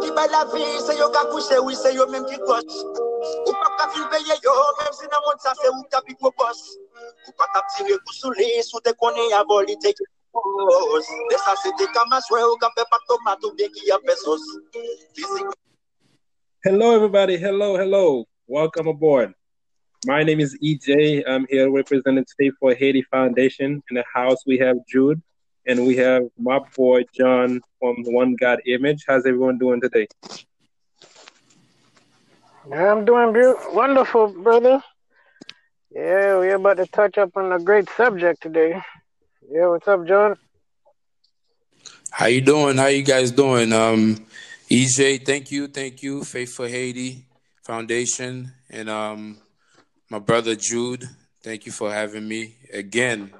qui baille la vie, c'est yo qui couché, oui, c'est yo qui coach. Ou payer yo, si le monde ça c'est ou boss. Ou coup sous les, sous te te De ça c'était comme un souhait, ou qu'à faire pas tomate ou bien qui a. Hello, everybody. Hello, hello. Welcome aboard. My name is EJ. I'm here representing Faith for Haiti Foundation. In the house, we have Jude and we have my boy John from One God Image. How's everyone doing today? I'm doing be- wonderful, brother. Yeah, we're about to touch up on a great subject today. Yeah, what's up, John? How you doing? How you guys doing? Um, EJ, thank you, thank you, Faith for Haiti Foundation, and um, my brother Jude. Thank you for having me again.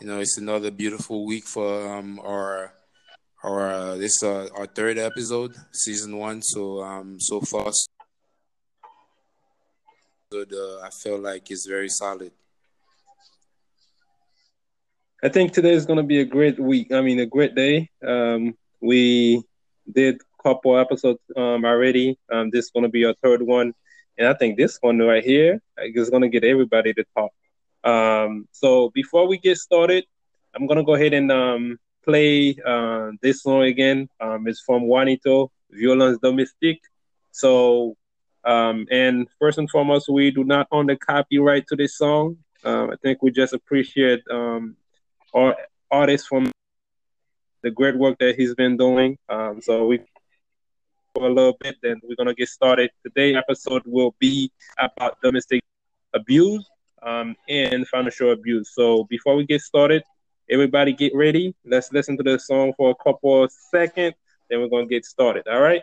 You know, it's another beautiful week for um, our our uh, this uh, our third episode, season one. So um, so far, good. Uh, I feel like it's very solid. I think today is going to be a great week. I mean, a great day. Um, we did a couple episodes um, already. Um, this is going to be our third one. And I think this one right here is going to get everybody to talk. Um, so before we get started, I'm to go ahead and um, play uh, this song again. Um, it's from Juanito, Violence Domestique. So, um, and first and foremost, we do not own the copyright to this song. Um, I think we just appreciate um, our artist from the great work that he's been doing. Um, so we for a little bit, then we're gonna get started. Today episode will be about domestic abuse um, and financial abuse. So before we get started, everybody get ready. Let's listen to the song for a couple of seconds, then we're gonna get started. All right.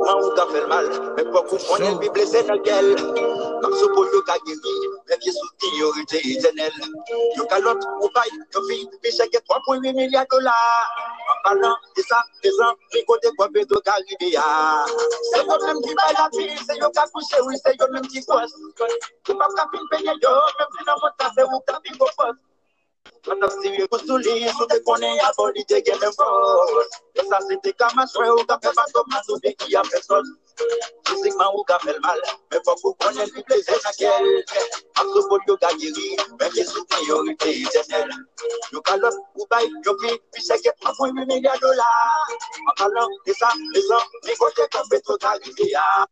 Ou ka fel mal, men pou konen pi blese sou pou yo ka geri, men sou yo etenel. Yo ka lot ou bay, yo fi, pi cheke 3.8 milyar dolar. An palan, de de mi kote kwa pe do ka ribe ya. Se yo men ki bay la pi, se yo ka kouche, oui, se yo men ki kos. Ou pa yo, men fi nan mota, se ou ka fin go. Te konen ya fel mal, ou konen li kel. Giri, priorite etenel. Yo kalop ou bay, yo fi, pi seke 3.8 milyar dolar. An kalan, de sa, de san, mi kote kon petro ta rive ya.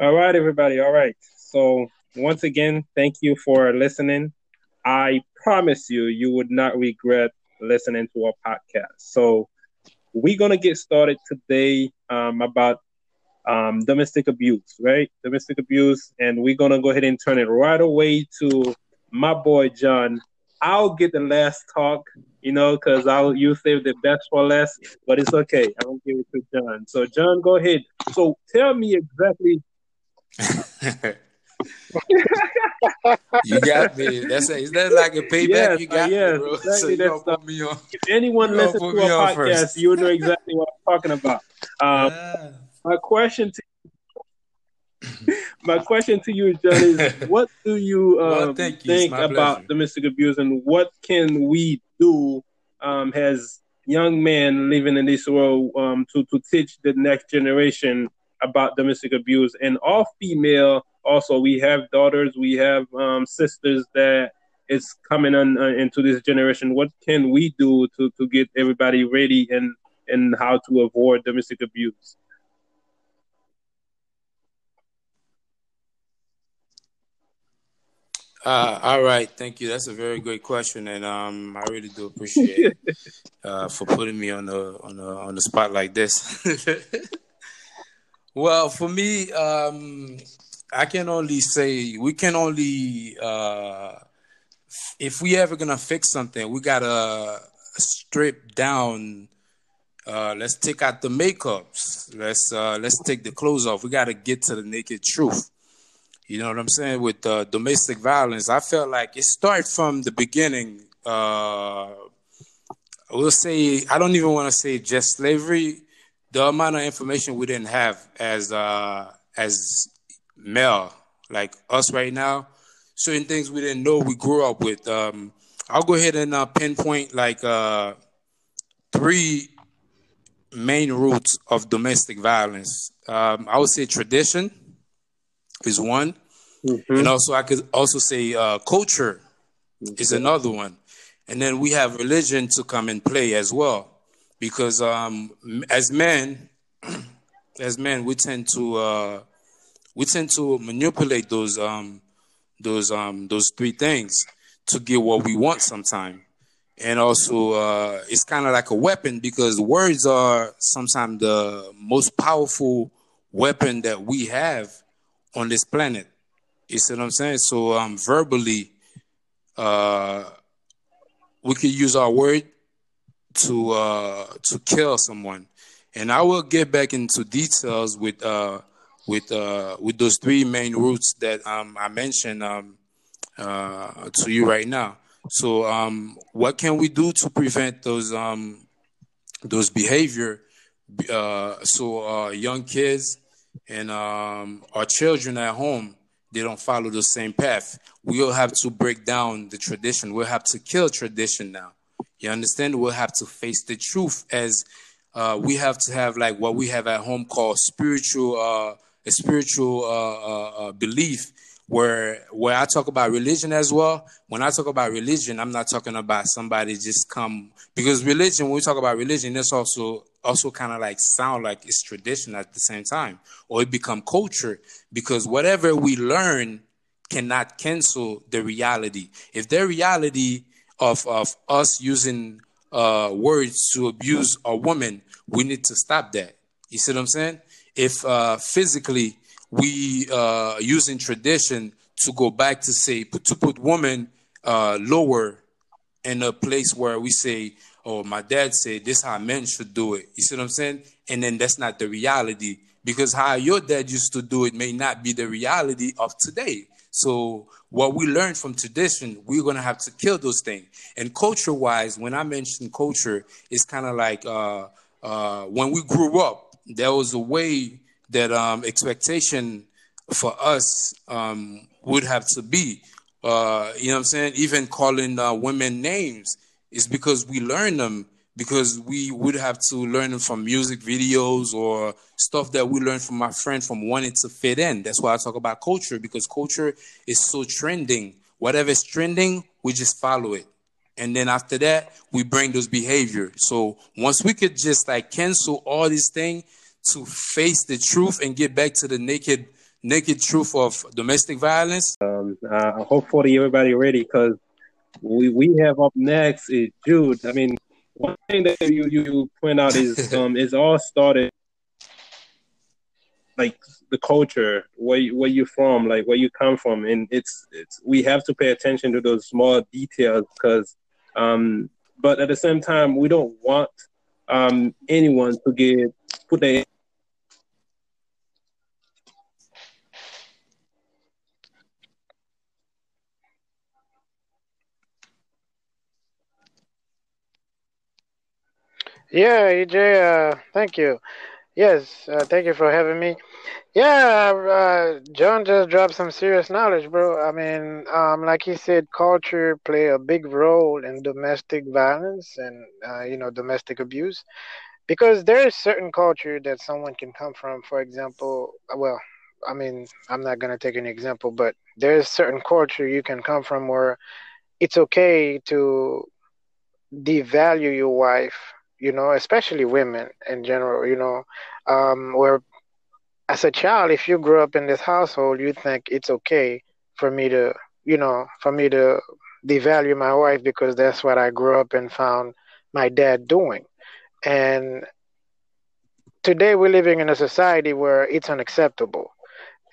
All right, everybody. All right. So once again, thank you for listening. I promise you, you would not regret listening to our podcast. So, we're gonna get started today um, about um, domestic abuse, right? Domestic abuse, and we're gonna go ahead and turn it right away to my boy John. I'll get the last talk, you know, because I'll you save the best for last, but it's okay. I'll give it to John. So, John, go ahead. So, tell me exactly. you got me. That's a, is that like a payback? Yes, you got yes, me, bro. exactly so you don't stuff. put me on. If anyone listens to on podcast, you know exactly what I'm talking about. Um, Ah. my question to my question to you, John, is what do you Well, um, thank you. Think about pleasure. domestic abuse, and what can we do um, as young men living in this world um, to to teach the next generation about domestic abuse? And all female, also, we have daughters, we have um, sisters that is coming on uh, into this generation. What can we do to to get everybody ready and and how to avoid domestic abuse? Uh, all right, thank you. That's a very great question, and um, I really do appreciate it uh, for putting me on the on the on the spot like this. well, for me, um, I can only say we can only uh, if we ever gonna fix something, we gotta strip down. Uh, let's take out the makeups. Let's uh, let's take the clothes off. We gotta get to the naked truth. You know what I'm saying? With uh, domestic violence, I felt like it started from the beginning. Uh, we'll say I don't even want to say just slavery. The amount of information we didn't have as uh, as male, like us right now, certain things we didn't know we grew up with. Um, I'll go ahead and uh, pinpoint like uh, three main roots of domestic violence. Um, I would say tradition is one, mm-hmm. and also I could also say uh, culture mm-hmm. is another one, and then we have religion to come and play as well, because um, as men, as men, we tend to uh, we tend to manipulate those um, those um, those three things to get what we want sometimes and also uh, it's kind of like a weapon because words are sometimes the most powerful weapon that we have on this planet. You see what I'm saying? So um, verbally, uh, we could use our word to uh, to kill someone, and I will get back into details with uh, with uh, with those three main roots that um, I mentioned um, uh, to you right now. So, um, what can we do to prevent those um, those behavior? Uh, so, uh, young kids and um, our children at home they don't follow the same path. We'll have to break down the tradition. We'll have to kill tradition now. You understand? We'll have to face the truth as uh, we have to have like what we have at home called spiritual uh, a spiritual uh, uh, uh belief where where I talk about religion as well, when I talk about religion, I'm not talking about somebody just come because religion, when we talk about religion, it's also also kind of like sound like it's tradition at the same time, or it become culture because whatever we learn cannot cancel the reality. If the reality of of us using uh, words to abuse a woman, we need to stop that. You see what I'm saying? If uh, physically we uh, using tradition to go back to say to put women uh, lower in a place where we say, "Oh, my dad said this how men should do it." You see what I'm saying? And then that's not the reality because how your dad used to do it may not be the reality of today. So what we learned from tradition, we're gonna have to kill those things. And culture-wise, when I mention culture, it's kind of like uh, uh, when we grew up, there was a way that um, expectation for us um, would have to be. Uh, you know what I'm saying? Even calling uh, women names is because we learn them because we would have to learn them from music videos or stuff that we learned from our friend from wanting to fit in. That's why I talk about culture because culture is so trending. Whatever is trending, we just follow it. And then after that, we bring those behavior. So once we could just like cancel all these things, to face the truth and get back to the naked naked truth of domestic violence? Um, uh, hopefully everybody ready because we we have up next is Jude. I mean, one thing that you you point out is um is all started like the culture where you, where you from like where you come from and it's it's we have to pay attention to those small details because um but at the same time we don't want um anyone to get put their Yeah, EJ, uh, thank you. Yes, uh, thank you for having me. Yeah, uh, John just dropped some serious knowledge, bro. I mean, um, like he said, culture play a big role in domestic violence and uh, you know domestic abuse, because there is certain culture that someone can come from. For example, well, I mean, I'm not gonna take an example, but there is certain culture you can come from where it's okay to devalue your wife you know, especially women in general, you know, um, where as a child, if you grew up in this household, you think it's okay for me to, you know, for me to devalue my wife because that's what I grew up and found my dad doing. And today we're living in a society where it's unacceptable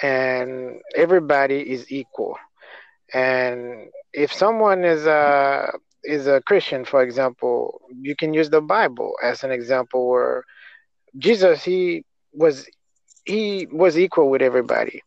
and everybody is equal. And if someone is uh, is a Christian, for example, you can use the Bible as an example where Jesus he was he was equal with everybody,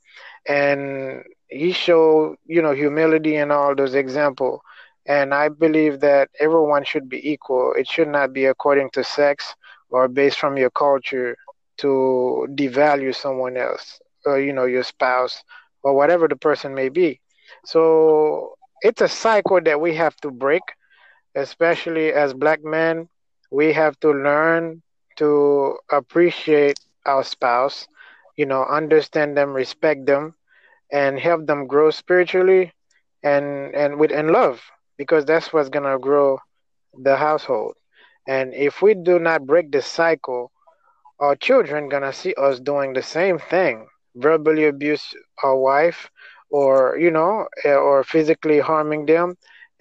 and he showed you know humility and all those examples. And I believe that everyone should be equal. It should not be according to sex or based from your culture to devalue someone else, or you know your spouse or whatever the person may be. So it's a cycle that we have to break especially as black men, we have to learn to appreciate our spouse, you know, understand them, respect them, and help them grow spiritually and and with and love because that's what's gonna grow the household. And if we do not break the cycle, our children gonna see us doing the same thing, verbally abuse our wife, or you know, or physically harming them,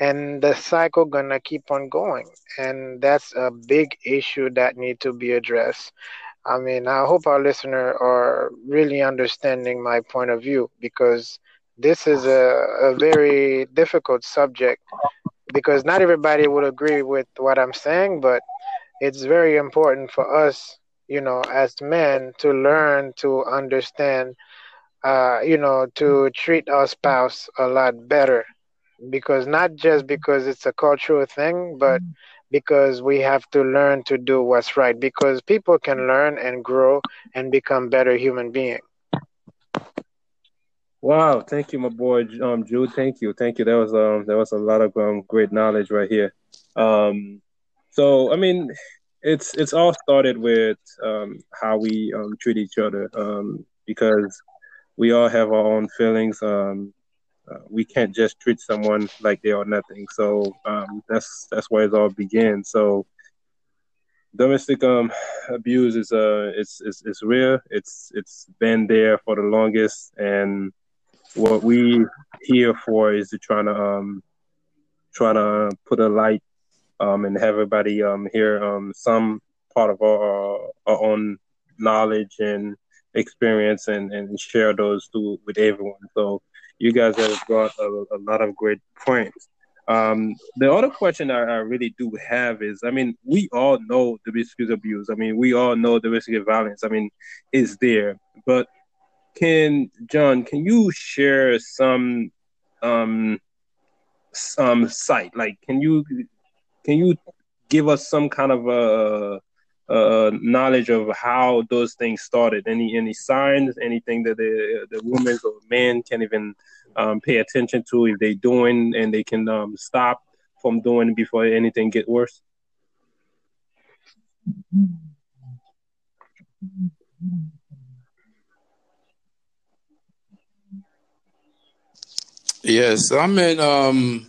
and the cycle gonna keep on going. And that's a big issue that need to be addressed. I mean, I hope our listener are really understanding my point of view because this is a, a very difficult subject because not everybody would agree with what I'm saying, but it's very important for us, you know, as men to learn to understand, uh, you know, to treat our spouse a lot better because not just because it's a cultural thing, but because we have to learn to do what's right because people can learn and grow and become better human beings. Wow, thank you, my boy, um, Jude. Thank you, thank you. That was um, that was a lot of um, great knowledge right here. Um, so I mean, it's it's all started with um, how we um, treat each other um, because we all have our own feelings. Um, uh, we can't just treat someone like they are nothing. So um, that's that's where it all begins. So domestic um, abuse is uh it's, it's it's real. It's it's been there for the longest, and what we here for is to try to um to put a light um and have everybody um hear um some part of our our own knowledge and experience and and share those with everyone. So you guys have brought a, a lot of great points. Um, the other question I, I, really do have is, I mean, we all know domestic abuse. I mean, we all know domestic violence. I mean, is there, but can John, can you share some um some site? Like, can you can you give us some kind of a, a knowledge of how those things started? Any any signs? Anything that the the women or men can even um, pay attention to if they're doing and they can um, stop from doing before anything get worse? Yes, I mean, um,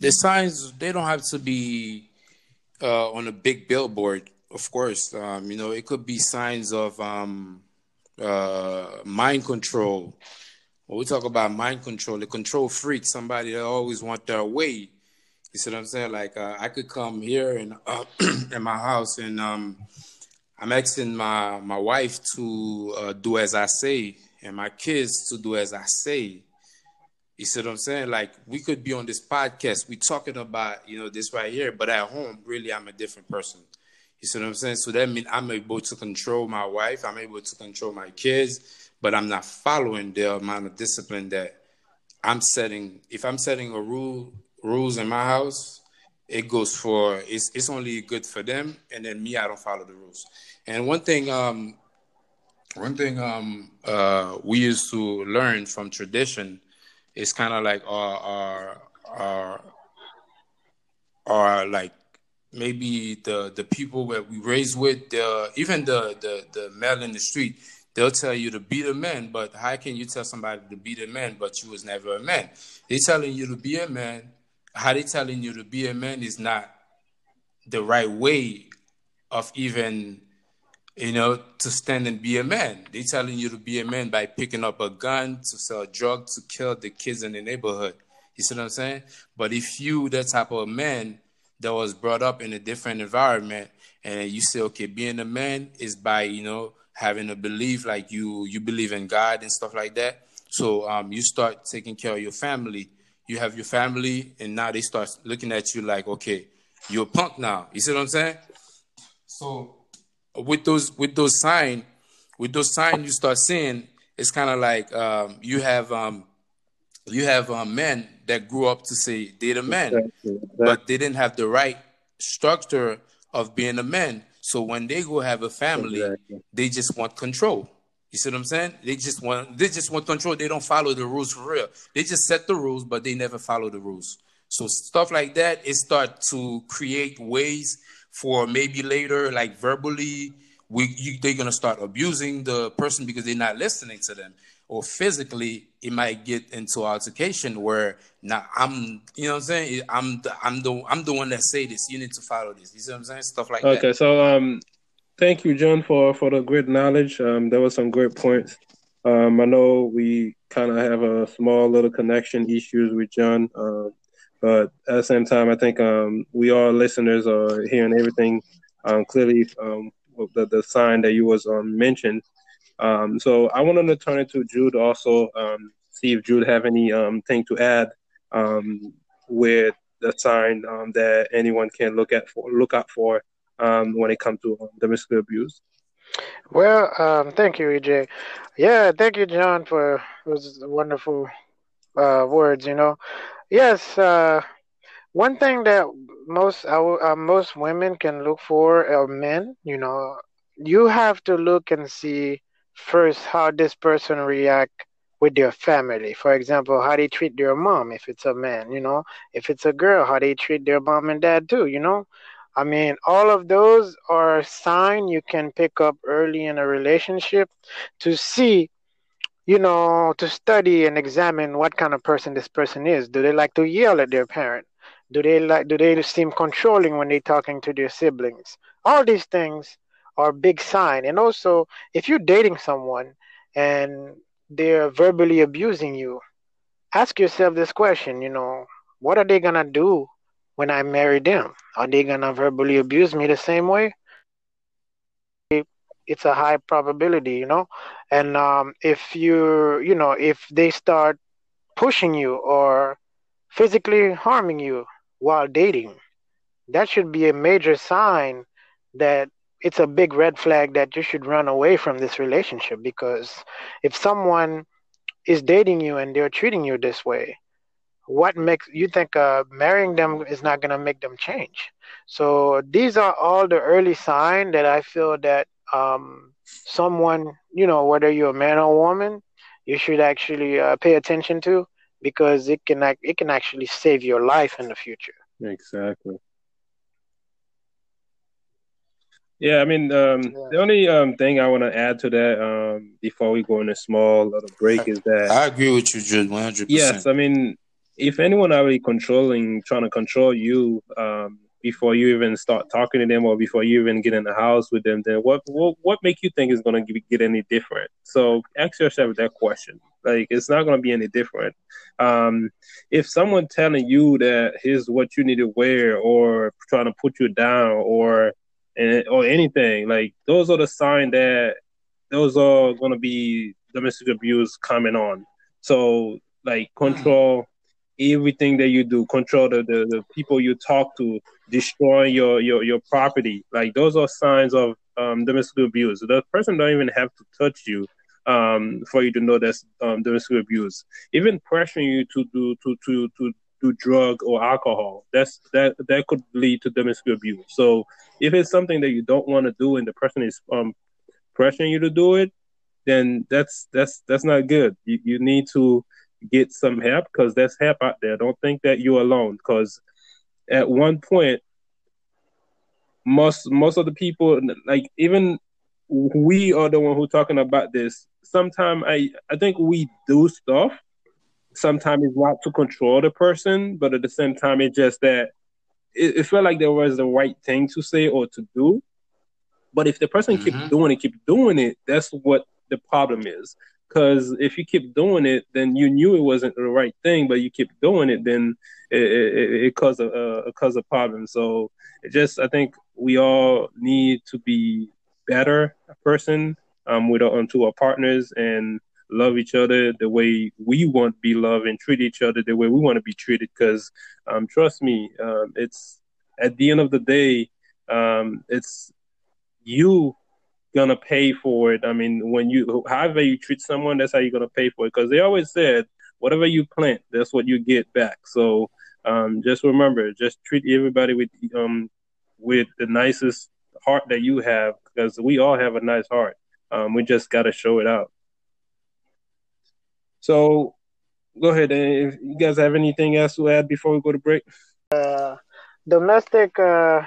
the signs they don't have to be uh, on a big billboard. Of course, um, you know it could be signs of um, uh, mind control. When we talk about mind control, the control freak, somebody that always want their way. You see what I'm saying? Like uh, I could come here and uh, in my house, and um, I'm asking my my wife to uh, do as I say, and my kids to do as I say you see what I'm saying? Like we could be on this podcast, we talking about you know this right here, but at home, really, I'm a different person. You see what I'm saying? So that means I'm able to control my wife, I'm able to control my kids, but I'm not following the amount of discipline that I'm setting. If I'm setting a rule rules in my house, it goes for it's it's only good for them, and then me, I don't follow the rules. And one thing, um, one thing um, uh, we used to learn from tradition it's kind of like our our our our like maybe the the people that we raised with, even the the the male in the street, they'll tell you to be a man, but how can you tell somebody to be a man, but you was never a man? They telling you to be a man. How they telling you to be a man is not the right way of even you know, to stand and be a man. They telling you to be a man by picking up a gun to sell drugs to kill the kids in the neighborhood. You see what I'm saying? But if you that type of man that was brought up in a different environment and you say, okay, being a man is by, you know, having a belief like you you believe in God and stuff like that. So um you start taking care of your family. You have your family and now they start looking at you like, okay, you're a punk now. You see what I'm saying? So with those with those sign, with those signs you start seeing, it's kind of like um, you have um, you have um, men that grew up to say they're the men, exactly. Exactly. but they didn't have the right structure of being a man. So when they go have a family, exactly. they just want control. You see what I'm saying? They just want they just want control. They don't follow the rules for real. They just set the rules, but they never follow the rules. So stuff like that, it start to create ways for maybe later, like verbally, we you, they're gonna start abusing the person because they're not listening to them, or physically, it might get into altercation where now I'm, you know, what I'm saying, I'm the I'm the I'm the one that say this. You need to follow this. You see what I'm saying? Stuff like okay, that. Okay, so um, thank you, John, for for the great knowledge. Um, there were some great points. Um, I know we kind of have a small little connection issues with John, uh, but at the same time, I think um, we all listeners are hearing everything um, clearly. Um, the, the sign that you was um, mentioned. Um, so I wanted to turn it to Jude also, um, see if Jude have any um, thing to add um, with the sign um, that anyone can look at for look out for um, when it comes to domestic abuse. Well, thank you, EJ. Yeah, thank you, John, for those wonderful uh, words. You know, yes, uh, one thing that most uh, most women can look for are men. You know, you have to look and see first how this person react with their family. For example, how they treat their mom if it's a man, you know. If it's a girl, how they treat their mom and dad too, you know. I mean, all of those are sign you can pick up early in a relationship to see, you know, to study and examine what kind of person this person is. Do they like to yell at their parent? Do they like do they seem controlling when they're talking to their siblings? All these things are big sign. And also, if you're dating someone and they're verbally abusing you, ask yourself this question, you know, what are they going to do when I marry them? Are they going to verbally abuse me the same way? It's a high probability, you know. And um, if you, you know, if they start pushing you or physically harming you while dating, that should be a major sign that it's a big red flag that you should run away from this relationship because if someone is dating you and they're treating you this way what makes you think uh, marrying them is not going to make them change. So these are all the early signs that i feel that um, someone you know whether you're a man or woman you should actually uh, pay attention to because it can it can actually save your life in the future. Exactly yeah, I mean, um, yeah. the only um, thing I want to add to that um, before we go in a small little break is that I agree with you, Jude, one hundred Yes, I mean, if anyone already controlling, trying to control you um, before you even start talking to them or before you even get in the house with them, then what what, what make you think is going to get any different? So ask yourself that question. Like, it's not going to be any different. Um, if someone telling you that here's what you need to wear, or trying to put you down, or and, or anything. Like those are the sign that those are going to be domestic abuse coming on. So like control everything that you do, control the, the, the people you talk to, destroying your, your, your property. Like those are signs of um, domestic abuse. The person don't even have to touch you um, for you to know that's um, domestic abuse. Even pressuring you to do to to to do drug or alcohol. That's that that could lead to domestic abuse. So if it's something that you don't want to do and the person is um pressuring you to do it, then that's that's that's not good. You you need to get some help because there's help out there. Don't think that you're alone because at one point most most of the people like even we are the one who talking about this. Sometimes I I think we do stuff sometimes it's not to control the person, but at the same time, it's just that it, it felt like there was the right thing to say or to do. But if the person mm-hmm. keeps doing it, keep doing it, that's what the problem is. Because if you keep doing it, then you knew it wasn't the right thing, but you keep doing it, then it, it, it causes a, a cause a problem. So it just, I think we all need to be better a person um, with our, to our partners and love each other the way we want to be loved and treat each other the way we want to be treated. Because um, trust me, um, it's at the end of the day, um, it's you gonna pay for it. I mean, when you however you treat someone, that's how you're gonna pay for it. Because they always said, whatever you plant, that's what you get back. So um, just remember, just treat everybody with um, with the nicest heart that you have, because we all have a nice heart. Um, we just gotta show it out. So go ahead. And if you guys have anything else to add before we go to break? Uh, domestic uh,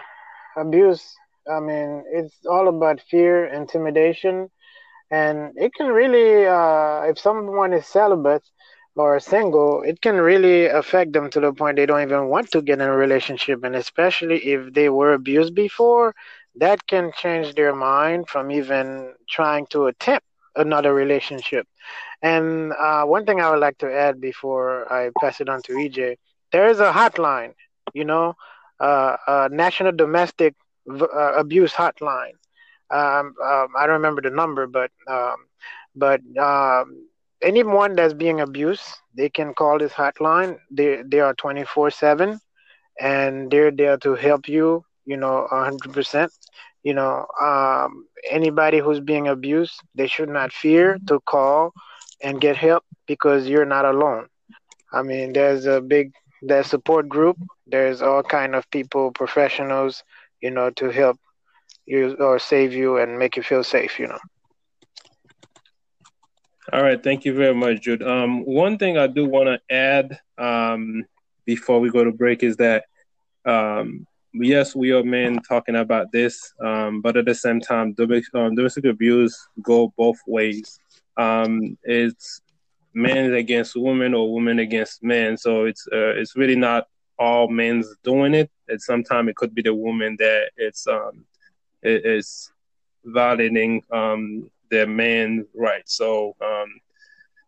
abuse, I mean, it's all about fear, intimidation, and it can really, uh, if someone is celibate or single, it can really affect them to the point they don't even want to get in a relationship, and especially if they were abused before, that can change their mind from even trying to attempt another relationship. And uh, one thing I would like to add before I pass it on to EJ, there is a hotline, you know, uh, a national domestic v- uh, abuse hotline. Um, um, I don't remember the number, but um, but um, anyone that's being abused, they can call this hotline. They they are twenty four seven, and they're there to help you. You know, hundred percent. You know, um, anybody who's being abused, they should not fear to call and get help because you're not alone. I mean, there's a big there's support group. There's all kind of people, professionals, you know, to help you or save you and make you feel safe. You know. All right, thank you very much, Jude. Um, one thing I do want to add um, before we go to break is that um, yes, we are men talking about this, um, but at the same time, domestic, um, domestic abuse go both ways. Um, it's men against women or women against men, so it's uh, it's really not all men's doing it. At some time, it could be the woman that it's um, it is violating um, their man's rights. So um,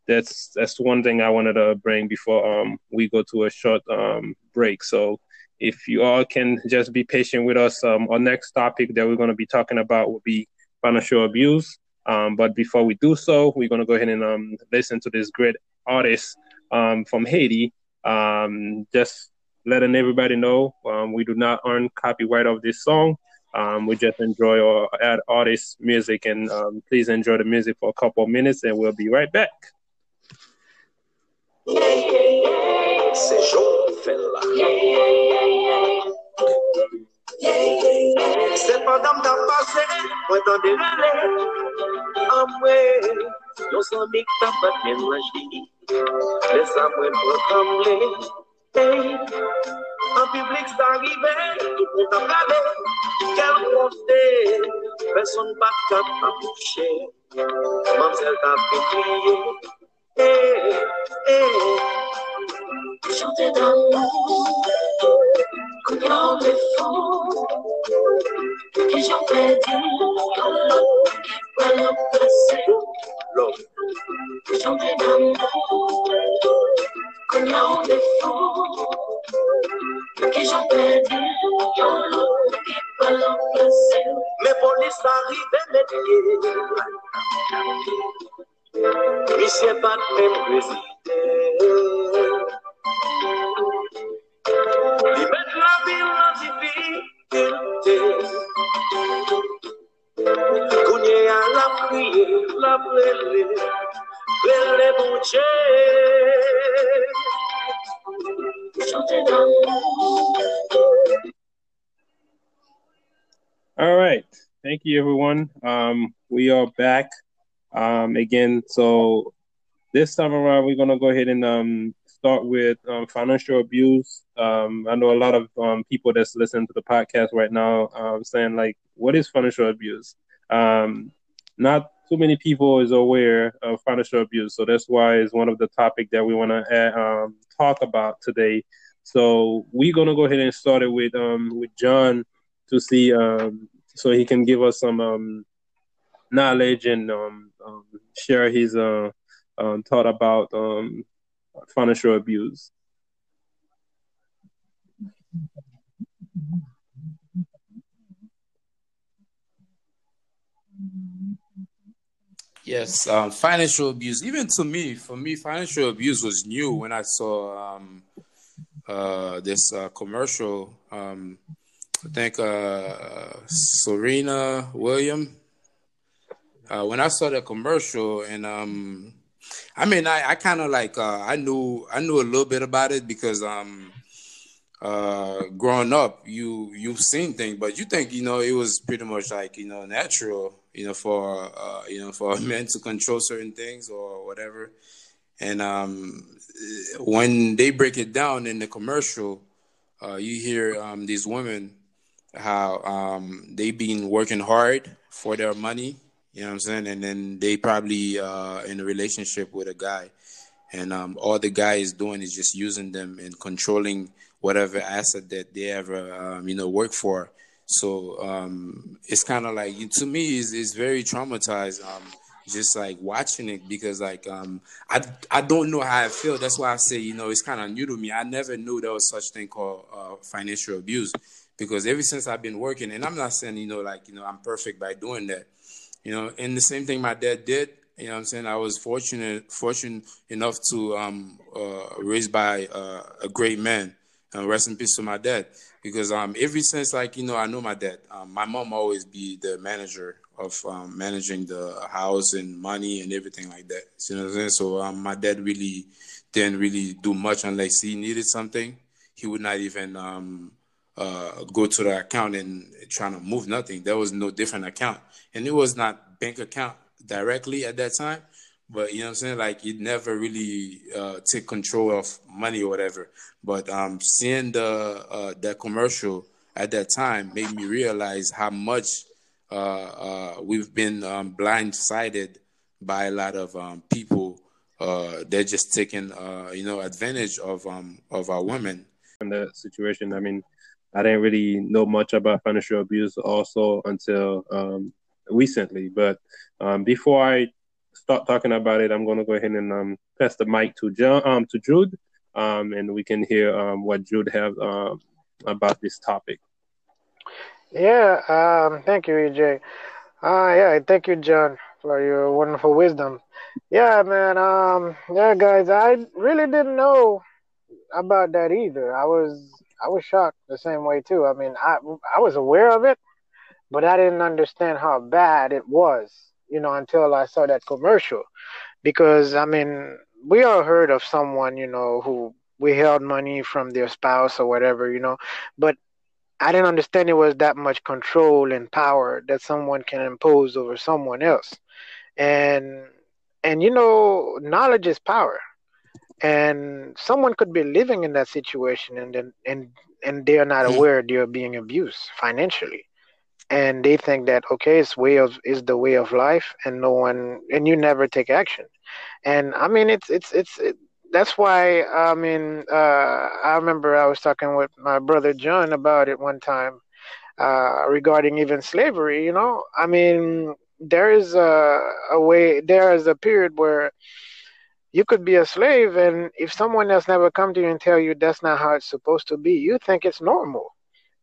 that's that's one thing I wanted to bring before um, we go to a short um, break. So if you all can just be patient with us, um, our next topic that we're going to be talking about will be financial abuse. Um, but before we do so, we're going to go ahead and um, listen to this great artist um, from Haiti. Um, just letting everybody know um, we do not earn copyright of this song. Um, we just enjoy our artist music, and um, please enjoy the music for a couple of minutes, and we'll be right back. Se pandan mta pase, mwen tan derele Amwe, yon san mik ta paten lanshi Lesa mwen prekamble Hey, an publik sa rive, tout mwen ta prade Kel konfte, person bat kap apouche Mamsel ta pekliye Hey, hey chanter d'amour, cognant des fous, qui chantait d'amour, qui va le passer. Chanter d'amour, cognant des fous, qui chantait d'amour, qui va le. Mais police arrive, mais Monsieur pas de président. All right. Thank you, everyone. Um, we are back um, again. So this time around, we're gonna go ahead and um, start with um, financial abuse. Um, I know a lot of um, people that's listening to the podcast right now um, saying like, "What is financial abuse?" Um, not too many people is aware of financial abuse, so that's why it's one of the topic that we want to um, talk about today. So we're gonna go ahead and start it with with John to see so he can give us some knowledge and share his uh, thought about financial abuse. Yes, um, financial abuse. Even to me, for me, financial abuse was new when I saw um, uh, this uh, commercial. Um, I think uh, Serena William. Uh, when I saw the commercial, and um, I mean, I, I kind of like uh, I knew I knew a little bit about it because um uh growing up you you've seen things, but you think you know it was pretty much like you know natural you know for uh, you know for a man to control certain things or whatever, and um when they break it down in the commercial, uh, you hear um, these women how um, they been working hard for their money. You know what I'm saying? And then they probably uh, in a relationship with a guy, and um, all the guy is doing is just using them and controlling whatever asset that they ever um, you know work for. So um, it's kind of like to me is is very traumatized. Um, just like watching it because like um I I don't know how I feel. That's why I say you know it's kind of new to me. I never knew there was such thing called uh, financial abuse because ever since I've been working, and I'm not saying you know like you know I'm perfect by doing that, you know, and the same thing my dad did. You know, I'm saying I was fortunate fortunate enough to um uh, raised by uh, a great man. And rest in peace to my dad because um ever since like you know I know my dad. Um, my mom always be the manager of um, managing the house and money and everything like that. You know what I'm saying? So um, my dad really didn't really do much unless he needed something. He would not even um, uh, go to the account and trying to move nothing. There was no different account, and it was not bank account directly at that time. But you know what I'm saying? Like it never really uh, take control of money or whatever. But um, seeing the uh, that commercial at that time made me realize how much uh, uh, we've been um, blindsided by a lot of um, people. Uh, they're just taking, you know, advantage of um, of our women. In that situation, I mean, I didn't really know much about financial abuse also until um, recently. But um, before I start talking about it, I'm going to go ahead and um, pass the mic to John, um, to Jude, um, and we can hear um, what Jude um, about this topic. Yeah, thank you, EJ. Uh, yeah, thank you, John, for your wonderful wisdom. Yeah, man. Um, yeah, guys, I really didn't know about that either. I was, I was shocked the same way too. I mean, I, I was aware of it, but I didn't understand how bad it was, you know, until I saw that commercial. Because I mean, we all heard of someone, you know, who withheld money from their spouse or whatever, you know, but I didn't understand it was that much control and power that someone can impose over someone else. And and you know, knowledge is power. And someone could be living in that situation and then and and they are not hmm. aware they are being abused financially. And they think that okay, it's way of is the way of life and no one and you never take action. And I mean it's it's it's it, that's why I mean uh, I remember I was talking with my brother John about it one time uh, regarding even slavery. You know, I mean there is a, a way there is a period where you could be a slave and if someone else never come to you and tell you that's not how it's supposed to be you think it's normal.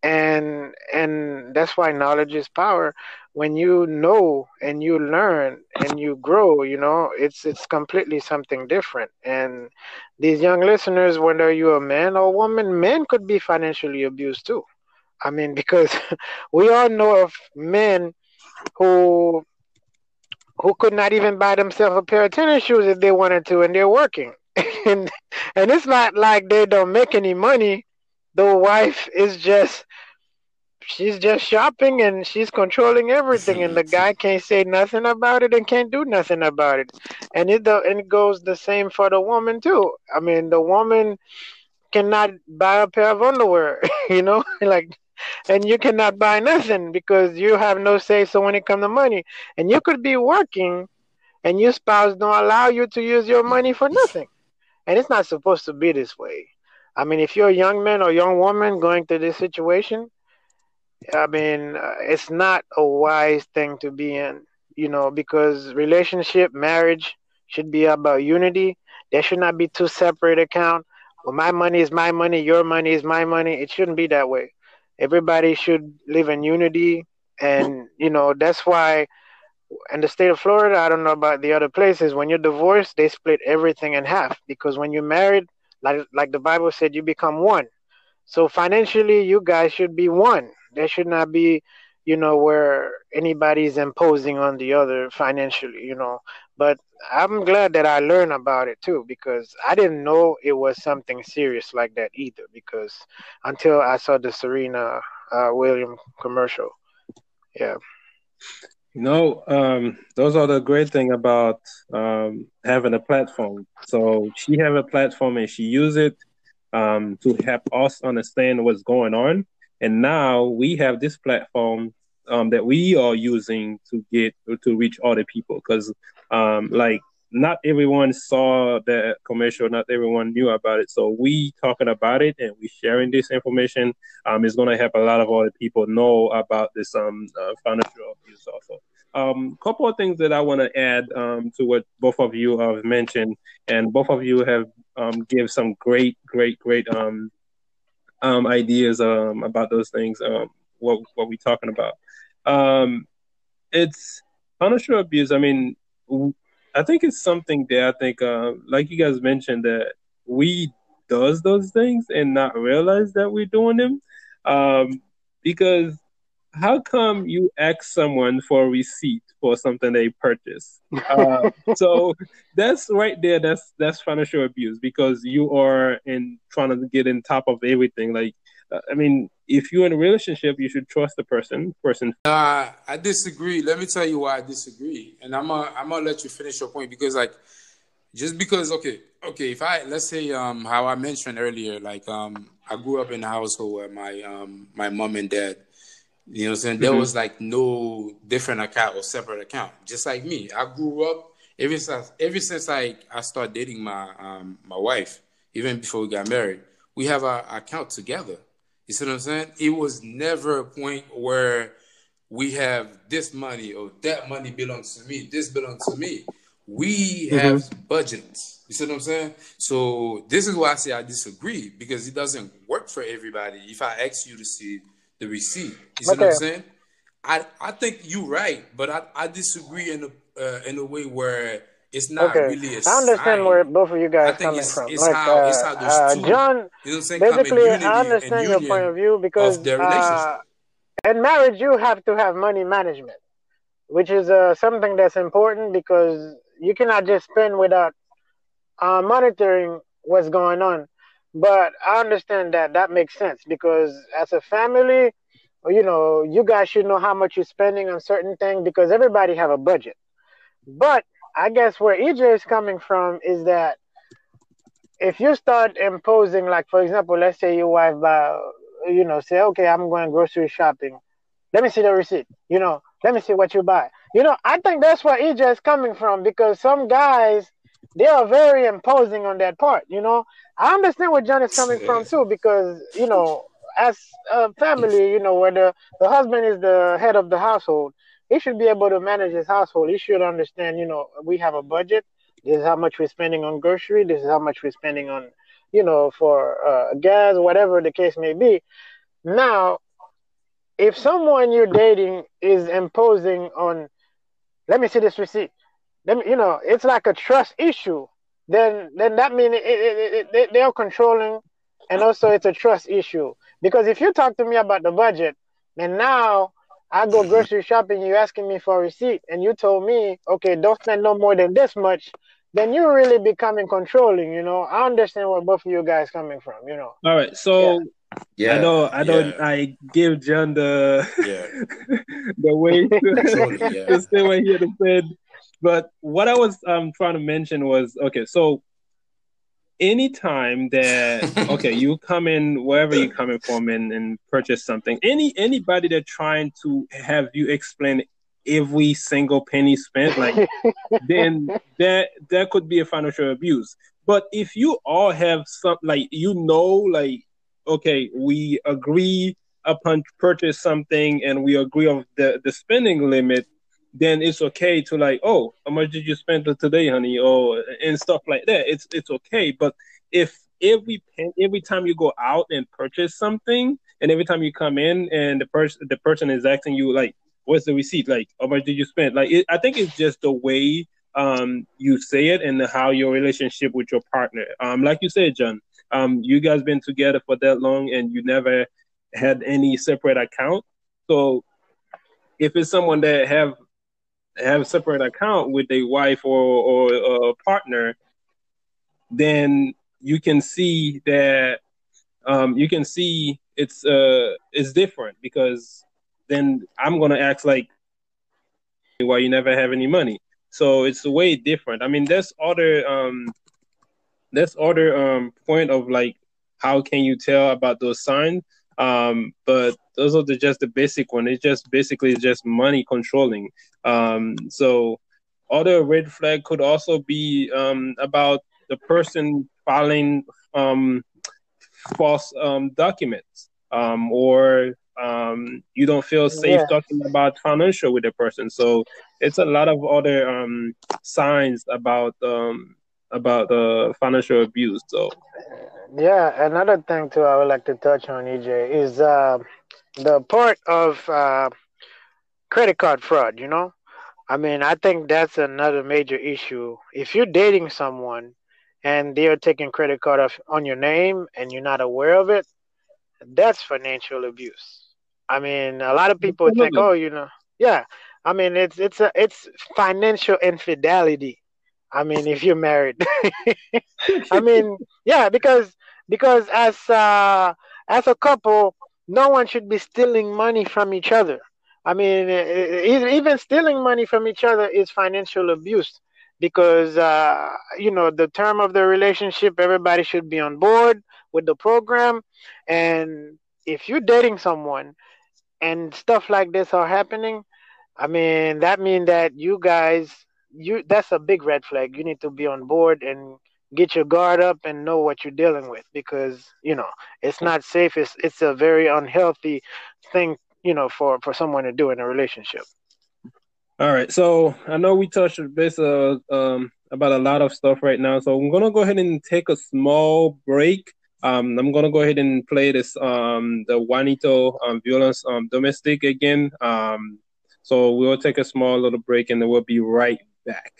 And and that's why knowledge is power. When you know and you learn and you grow you know it's it's completely something different. And these young listeners whether you're a man or woman men could be financially abused too. I mean because we all know of men who who could not even buy themselves a pair of tennis shoes if they wanted to and they're working. And and it's not like they don't make any money. The wife is just she's just shopping and she's controlling everything and the guy can't say nothing about it and can't do nothing about it. And it and it goes the same for the woman too. I mean the woman cannot buy a pair of underwear you know? Like and you cannot buy nothing because you have no say so when it comes to money and you could be working and your spouse don't allow you to use your money for nothing and it's not supposed to be this way I mean, if you're a young man or young woman going through this situation, I mean, uh, it's not a wise thing to be in, you know, because relationship, marriage should be about unity. There should not be two separate accounts. Well, my money is my money, your money is my money. It shouldn't be that way. Everybody should live in unity, and you know that's why in the state of Florida, I don't know about the other places. When you're divorced, they split everything in half because when you're married, like like the Bible said, you become one. So financially, you guys should be one. There should not be, you know, where anybody's imposing on the other financially, you know. But I'm glad that I learned about it too because I didn't know it was something serious like that either. Because until I saw the Serena uh, Williams commercial, yeah. You know, um, those are the great thing about um, having a platform. So she have a platform and she use it um, to help us understand what's going on. And now we have this platform um, that we are using to get to reach other people because um, like not everyone saw the commercial, not everyone knew about it. So we talking about it and we sharing this information um, is going to help a lot of other people know about this um uh, financial abuse also. Um, couple of things that I want to add um, to what both of you have mentioned, and both of you have um, give some great, great, great um, um, ideas um, about those things. Um, what what we talking about? Um, it's financial abuse. I mean, I think it's something that I think, uh, like you guys mentioned, that we does those things and not realize that we're doing them. Um, because how come you ask someone for a receipt for something they purchase? Uh, so that's right there. That's that's financial abuse because you are in trying to get in top of everything. Like, uh, I mean, if you're in a relationship, you should trust the person. Person. Uh, I disagree. Let me tell you why I disagree, and I'm gonna I'm gonna let you finish your point because like just because okay okay if I let's say um how I mentioned earlier like um I grew up in a household where my um my mom and dad you know what I'm saying mm-hmm. there was like no different account or separate account just like me I grew up ever since ever since I I started dating my um my wife even before we got married we have our account together you see what I'm saying? It was never a point where we have this money or that money belongs to me, this belongs to me. We mm-hmm. have budgets. You see what I'm saying? So this is why I say I disagree because it doesn't work for everybody. If I ask you to see the receipt, you see okay. what I'm saying? I, I think you're right, but I, I disagree in a uh, in a way where it's not okay. really a I understand sign. where both of you guys coming it's, from. It's like, how, uh, it's how those uh, two, John, you know basically, I understand your point of view because of. Uh, in marriage, you have to have money management, which is uh, something that's important because you cannot just spend without uh, monitoring what's going on. But I understand that that makes sense because as a family, you know, you guys should know how much you're spending on certain things because everybody have a budget. But I guess where EJ is coming from is that if you start imposing, like for example, let's say your wife, you know, say, okay, I'm going grocery shopping. Let me see the receipt. You know, let me see what you buy. You know, I think that's where EJ is coming from because some guys they are very imposing on that part. You know, I understand where John is coming from too because you know, as a family, you know, where the the husband is the head of the household he should be able to manage his household. He should understand, you know, we have a budget. This is how much we're spending on grocery. This is how much we're spending on, you know, for uh, gas, whatever the case may be. Now, if someone you're dating is imposing on, let me see this receipt. Let you know, it's like a trust issue. Then, then that means it, it, it, they're controlling, and also it's a trust issue. Because if you talk to me about the budget, and now I go grocery shopping, you asking me for a receipt, and you told me, okay, don't spend no more than this much, then you're really becoming controlling, you know. I understand where both of you guys coming from, you know. All right, so yeah, I know I don't yeah. I give John the yeah. the way to, yeah. to say what he had said. But what I was um trying to mention was okay, so anytime that okay you come in wherever you're coming from and, and purchase something any anybody that trying to have you explain every single penny spent like then that that could be a financial abuse. But if you all have some like you know like okay we agree upon purchase something and we agree of the the spending limit then it's okay to like, oh, how much did you spend today, honey, or and stuff like that. It's it's okay. But if every every time you go out and purchase something, and every time you come in and the person the person is asking you like, what's the receipt? Like, how much did you spend? Like, it, I think it's just the way um you say it and how your relationship with your partner. Um, like you said, John, um, you guys been together for that long and you never had any separate account. So if it's someone that have have a separate account with a wife or, or a partner, then you can see that um, you can see it's uh it's different because then I'm gonna act like why you never have any money. So it's way different. I mean, there's other um there's other um point of like how can you tell about those signs Um, but those are the, just the basic one. It's just basically just money controlling. Um, so other red flag could also be um, about the person filing um, false um, documents um, or um, you don't feel safe yeah. talking about financial with the person. So it's a lot of other um, signs about um, about uh, financial abuse. So yeah, another thing too I would like to touch on, EJ, is uh, the part of uh, credit card fraud. You know, I mean, I think that's another major issue. If you're dating someone and they're taking credit card off on your name and you're not aware of it, that's financial abuse. I mean, a lot of people think, oh, you know, yeah. I mean, it's it's a it's financial infidelity. I mean, if you're married, I mean, yeah, because because as uh, as a couple, no one should be stealing money from each other. I mean, even stealing money from each other is financial abuse because uh, you know the term of the relationship. Everybody should be on board with the program, and if you're dating someone and stuff like this are happening, I mean, that means that you guys you that's a big red flag. You need to be on board and get your guard up and know what you're dealing with because you know it's not safe. It's it's a very unhealthy thing you know for for someone to do in a relationship. All right, so I know we touched bit uh, um, about a lot of stuff right now, so I'm gonna go ahead and take a small break. Um, I'm gonna go ahead and play this um, the Juanito um, violence um, domestic again. Um, so we'll take a small little break and then we'll be right back.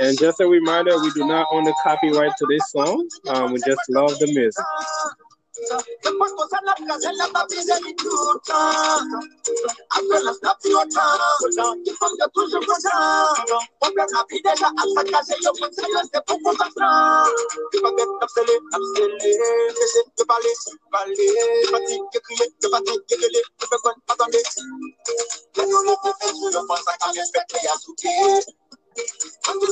And just a reminder, we do not own the copyright to this song. Um, we just love the music. Después cosas las casas la papilla y tuta. Apenas la piota. Cuando tú se fuera. Porque la vida ya hasta casi yo pensé yo este poco atrás. Porque absele, absele. Que vale, vale. Pati, que crié, que pati, que gueule. Que me cuente, attendez. Que no le te fais, je pense à quand les fêtes à souquer. Quand tu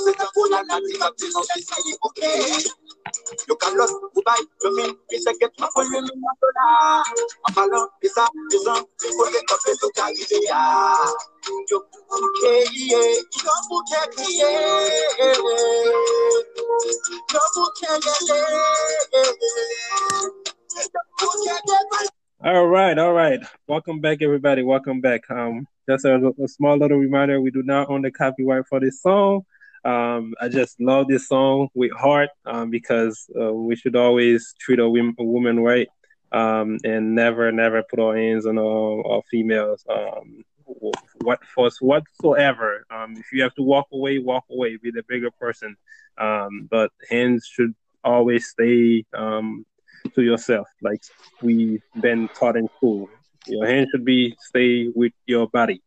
You can look, Dubai, you mean, it's a get my women of the law. I'm a long, it's a, a, people get up to carry the ya. You okay, yeah, you don't put that, yeah. All right, all right. Welcome back, everybody. Welcome back. Um, just a, a small little reminder: we do not own the copyright for this song. Um, I just love this song with heart um, because uh, we should always treat a, woman right um, and never, never put our hands on our, our females. Um, what for whatsoever. Um, if you have to walk away, walk away. Be the bigger person. Um, but hands should always stay to yourself, like we've been taught in school. Your hands should be stay with your body.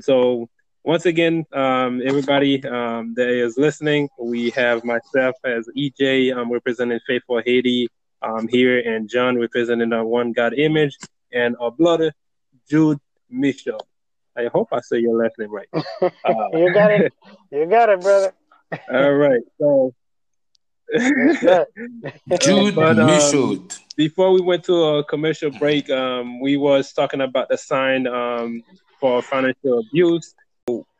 so once again, um, everybody um, that is listening, we have myself as EJ um, representing Faith for Haiti um, here, and John representing our One God Image, and our brother Jude Michel. I hope I say your last name right. Uh, you got it. You got it, brother. all right. So. Jude but, um, Michaud. Before we went to a commercial break, um, we was talking about the sign um, for financial abuse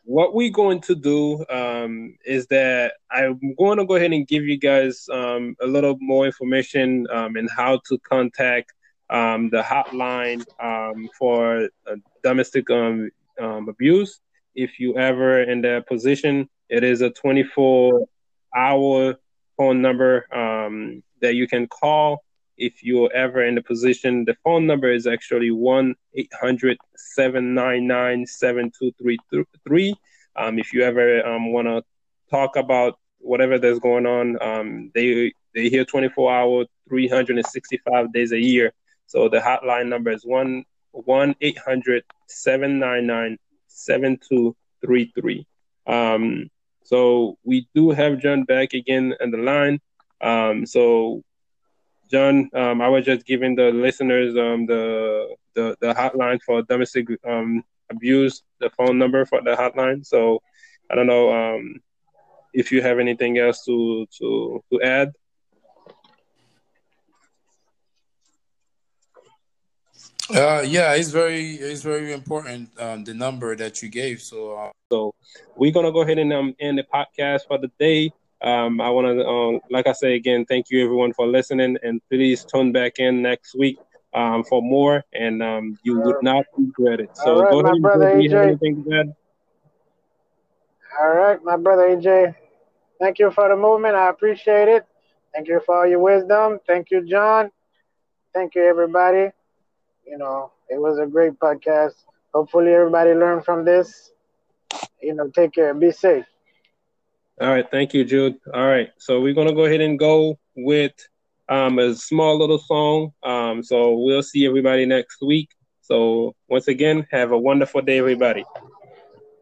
what we're going to do um, is that I'm going to go ahead and give you guys um, a little more information um, and how to contact um, the hotline um, for uh, domestic um, abuse. If you ever in that position, it is a 24 hour phone number that you can call if you're ever in the position, the phone number is actually 1 800 799 7233. Um, if you ever um, want to talk about whatever that's going on, um, they they're here 24 hours, 365 days a year. So the hotline number is one one eight hundred seven nine nine seven two three three. Um, so we do have John back again on the line. Um, so John, um, I was just giving the listeners um, the, the the hotline for domestic um, abuse, the phone number for the hotline. So I don't know um, if you have anything else to to to add. Uh, yeah, it's very it's very important um, the number that you gave. So, uh... so we're gonna go ahead and um, end the podcast for the day. Um, I want to, uh, like I say again, thank you everyone for listening, and please tune back in next week um, for more, and um, you would not regret it. So right, go ahead and brother add. All right, my brother AJ. Thank you for the movement. I appreciate it. Thank you for all your wisdom. Thank you, John. Thank you, everybody. You know, it was a great podcast. Hopefully, everybody learned from this. You know, take care. Be safe. All right. Thank you, Jude. All right. So we're to go ahead and go with um, a small little song. Um, so we'll see everybody next week. So once again, have a wonderful day, everybody.